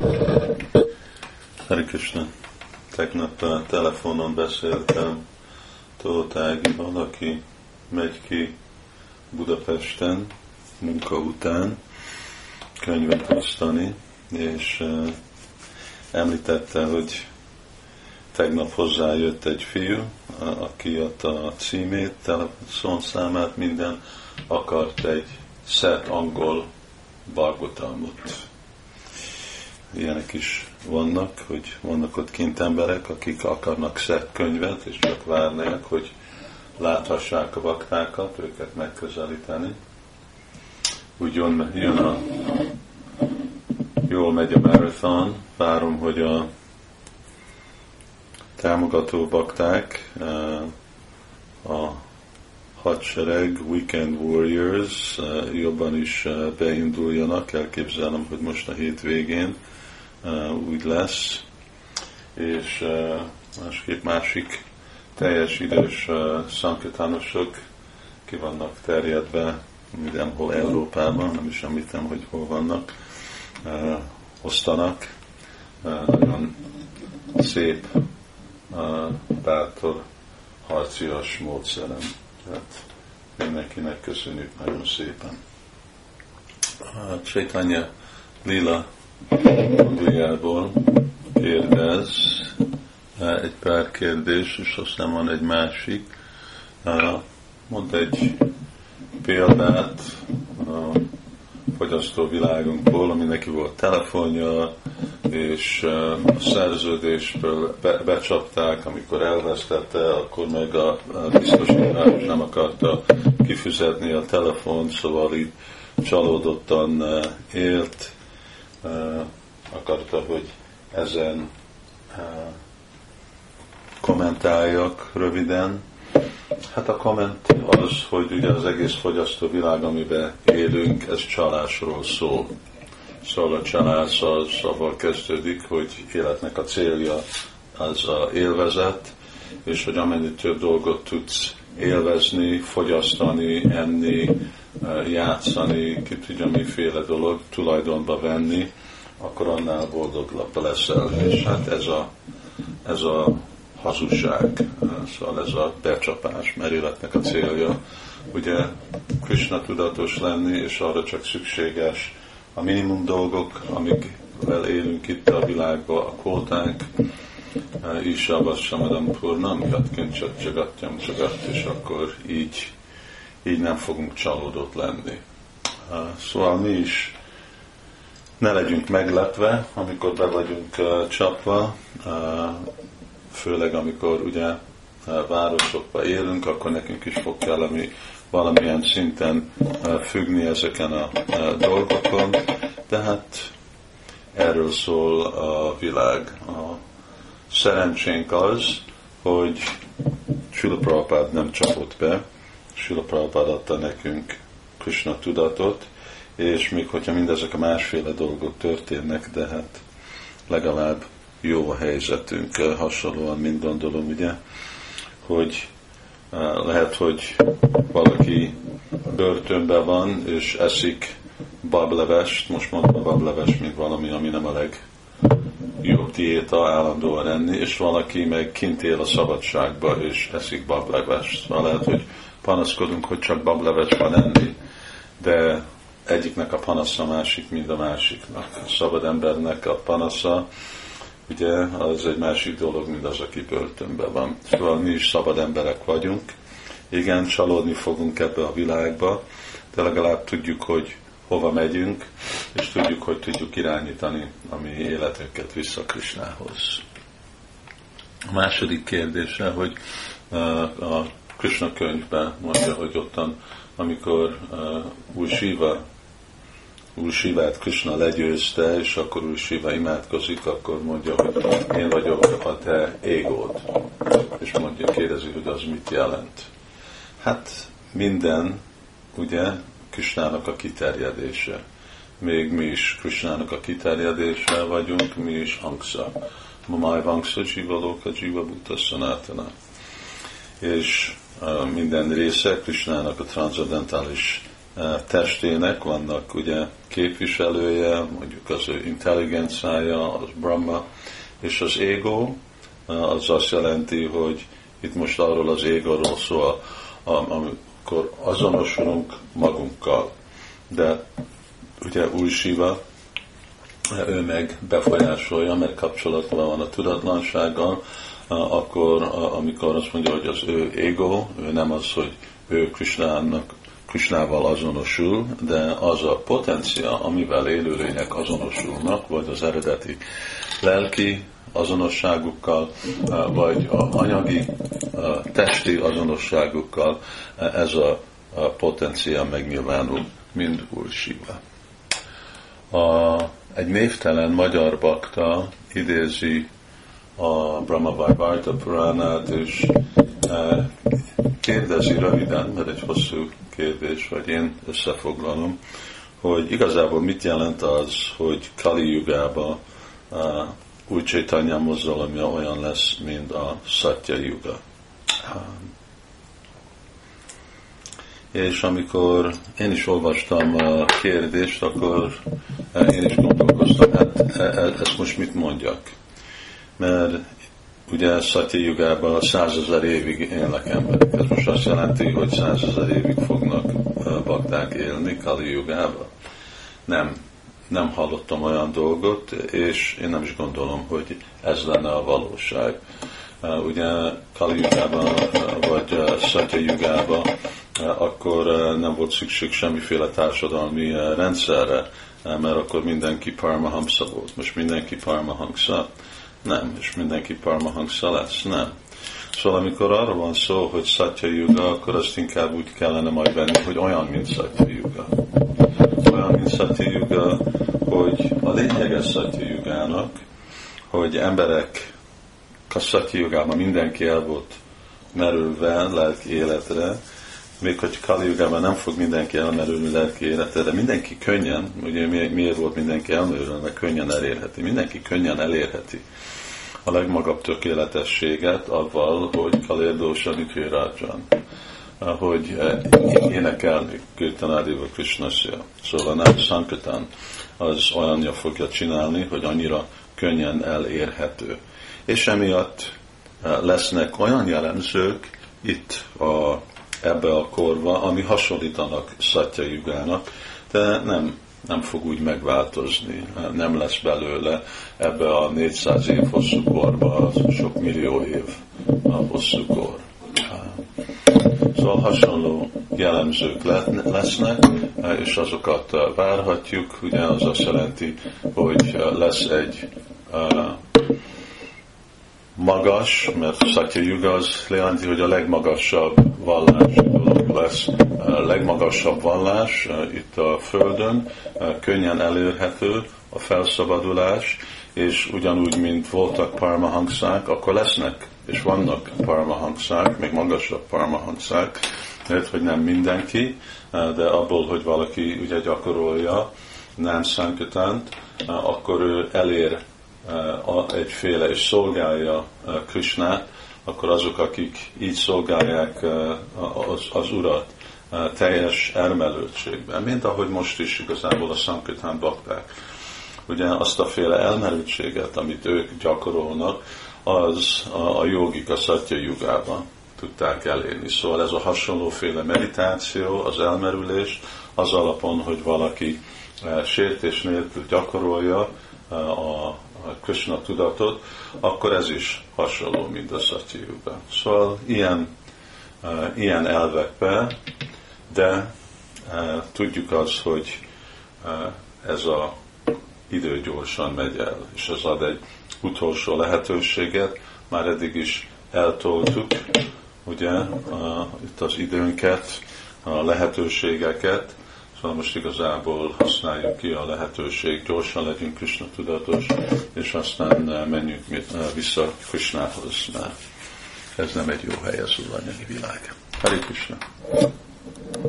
Hari Krishna. Tegnap a telefonon beszéltem Tótágival, aki megy ki Budapesten munka után könyvet osztani, és említette, hogy tegnap hozzájött egy fiú, aki adta a címét, telefonszámát, minden, akart egy szert angol bargotalmot. Ilyenek is vannak, hogy vannak ott kint emberek, akik akarnak szett könyvet, és csak várnák, hogy láthassák a baktákat, őket megközelíteni. Úgy jön, jön a jól megy a marathon, várom, hogy a támogató bakták, eh, a hadsereg, Weekend Warriors eh, jobban is eh, beinduljanak, elképzelem, hogy most a hétvégén úgy lesz, és másképp másik teljes idős szanketánosok ki vannak terjedve mindenhol Európában, nem is említem, hogy hol vannak, osztanak. Nagyon szép, bátor, harcias módszerem. Tehát mindenkinek köszönjük nagyon szépen. Csaitanya Lila Angliából kérdez egy pár kérdés, és aztán van egy másik. Mond egy példát a fogyasztó világunkból, ami neki volt telefonja, és a szerződésből be, becsapták, amikor elvesztette, akkor meg a, a biztosítás nem akarta kifizetni a telefon, szóval így csalódottan élt, akarta, hogy ezen kommentáljak röviden. Hát a komment az, hogy ugye az egész fogyasztó világ, amiben élünk, ez csalásról szól. Szóval a csalás az avval kezdődik, hogy életnek a célja az a élvezet, és hogy amennyi több dolgot tudsz élvezni, fogyasztani, enni, játszani, ki tudja miféle dolog, tulajdonba venni, akkor annál boldogabb leszel. És hát ez a, ez a hazugság, szóval ez a becsapás, mert életnek a célja. Ugye Krishna tudatos lenni, és arra csak szükséges a minimum dolgok, amikvel élünk itt a világban, a kvótánk, is Samadam Purnam, Jatkin Csagatjam Csagat, és akkor így, így nem fogunk csalódott lenni. Szóval mi is ne legyünk meglepve, amikor be vagyunk csapva, főleg amikor ugye városokba élünk, akkor nekünk is fog kelleni valamilyen szinten függni ezeken a dolgokon, tehát erről szól a világ. A szerencsénk az, hogy Sula nem csapott be, Sula Prabhupád adta nekünk Krishna tudatot, és még hogyha mindezek a másféle dolgok történnek, de hát legalább jó a helyzetünk, hasonlóan, mint gondolom, ugye, hogy lehet, hogy valaki börtönben van, és eszik bablevest, most mondom bableves, mint valami, ami nem a legjobb diéta állandóan enni, és valaki meg kint él a szabadságba, és eszik bablevest. Szóval lehet, hogy panaszkodunk, hogy csak bableves van enni, de egyiknek a panasza másik, mint a másiknak. A szabad embernek a panasza, ugye, az egy másik dolog, mint az, aki börtönben van. Szóval mi is szabad emberek vagyunk. Igen, csalódni fogunk ebbe a világba, de legalább tudjuk, hogy hova megyünk, és tudjuk, hogy tudjuk irányítani a mi életünket vissza Krisnához. A második kérdése, hogy uh, a Krishna könyvben mondja, hogy ottan, amikor uh, új Úr Sivát Krishna legyőzte, és akkor Úr Siva imádkozik, akkor mondja, hogy én vagyok a te égód. És mondja, kérdezi, hogy az mit jelent. Hát minden, ugye, Krishnának a kiterjedése. Még mi is Krishnának a kiterjedése vagyunk, mi is Angsa. Mamai Vangsa Jiva Loka Jiva Bhuta Sanatana. És minden része Krishnának a transzendentális testének vannak ugye képviselője, mondjuk az ő intelligenciája, az Brahma, és az ego, az azt jelenti, hogy itt most arról az égóról szól, amikor azonosulunk magunkkal. De ugye új Siva, ő meg befolyásolja, mert kapcsolatban van a tudatlansággal, akkor amikor azt mondja, hogy az ő ego, ő nem az, hogy ő Krisnának, Krisnával azonosul, de az a potencia, amivel élőlények azonosulnak, vagy az eredeti lelki azonosságukkal, vagy a anyagi, testi azonosságukkal ez a potencia megnyilvánul, mind Úr. A, egy névtelen magyar bakta idézi a Brahma Vajvarta Puránát, és kérdezi röviden, mert egy hosszú kérdés, vagy én összefoglalom, hogy igazából mit jelent az, hogy Kali Yugába új Chaitanya mozdalomja olyan lesz, mint a Satya Yuga. És amikor én is olvastam a kérdést, akkor én is gondolkoztam, hát e, e, ezt most mit mondjak? Mert ugye Satya Yugában százezer évig élnek emberek. Ez most azt jelenti, hogy százezer évig fognak bakták élni Kali Yugában? Nem nem hallottam olyan dolgot, és én nem is gondolom, hogy ez lenne a valóság. Ugye Kali Jugában, vagy Satya Jugában akkor nem volt szükség semmiféle társadalmi rendszerre, mert akkor mindenki Paramahamsa volt. Most mindenki Paramahamsa? Nem. És mindenki Paramahamsa lesz? Nem. Szóval amikor arra van szó, hogy Satya Yuga, akkor azt inkább úgy kellene majd venni, hogy olyan, mint Satya Yuga. Olyan, mint Satya Yuga, hogy a lényeges Satya Yugának, hogy emberek a Satya Yugában mindenki el volt merülve lelki életre, még hogy Kali nem fog mindenki elmerülni lelki életre, de mindenki könnyen, ugye miért volt mindenki elmerülve, mert könnyen elérheti. Mindenki könnyen elérheti a legmagabb tökéletességet avval, hogy Kalérdósan Nitirajan hogy eh, énekelni Kirtanádiva Krishnasya. Szóval nem Sankatán az olyanja fogja csinálni, hogy annyira könnyen elérhető. És emiatt eh, lesznek olyan jellemzők itt a, ebbe a korba, ami hasonlítanak Szatya Jugának, de nem, nem fog úgy megváltozni, nem lesz belőle ebbe a 400 év hosszú korba, az sok millió év a hosszú kor. Szóval hasonló jellemzők lesznek, és azokat várhatjuk. Ugye az azt jelenti, hogy lesz egy magas, mert Yuga az jelenti, hogy a legmagasabb vallás dolog lesz, a legmagasabb vallás itt a Földön, könnyen elérhető a felszabadulás, és ugyanúgy, mint voltak parmahangszák, akkor lesznek, és vannak parmahangszák, még magasabb parmahangszák, mert hogy nem mindenki, de abból, hogy valaki ugye gyakorolja nem szankatánt, akkor ő elér egyféle és szolgálja Krishnát, akkor azok, akik így szolgálják az, az Urat teljes elmelődtségben, mint ahogy most is igazából a Sankitán bakták. Ugye azt a féle elmerültséget, amit ők gyakorolnak, az a, a jogik a szatya jugában tudták elérni. Szóval ez a hasonlóféle meditáció, az elmerülés, az alapon, hogy valaki sértés nélkül gyakorolja a Krishna tudatot, akkor ez is hasonló, mint a Satyuga. Szóval ilyen, uh, ilyen elvekbe, de uh, tudjuk azt, hogy uh, ez a idő gyorsan megy el, és ez ad egy utolsó lehetőséget, már eddig is eltoltuk, ugye, uh, itt az időnket, a lehetőségeket, Szóval most igazából használjuk ki a lehetőség, gyorsan legyünk Krishna tudatos, és aztán eh, menjünk eh, vissza Krishnához, mert ez nem egy jó hely az anyagi világ. Hari Krishna!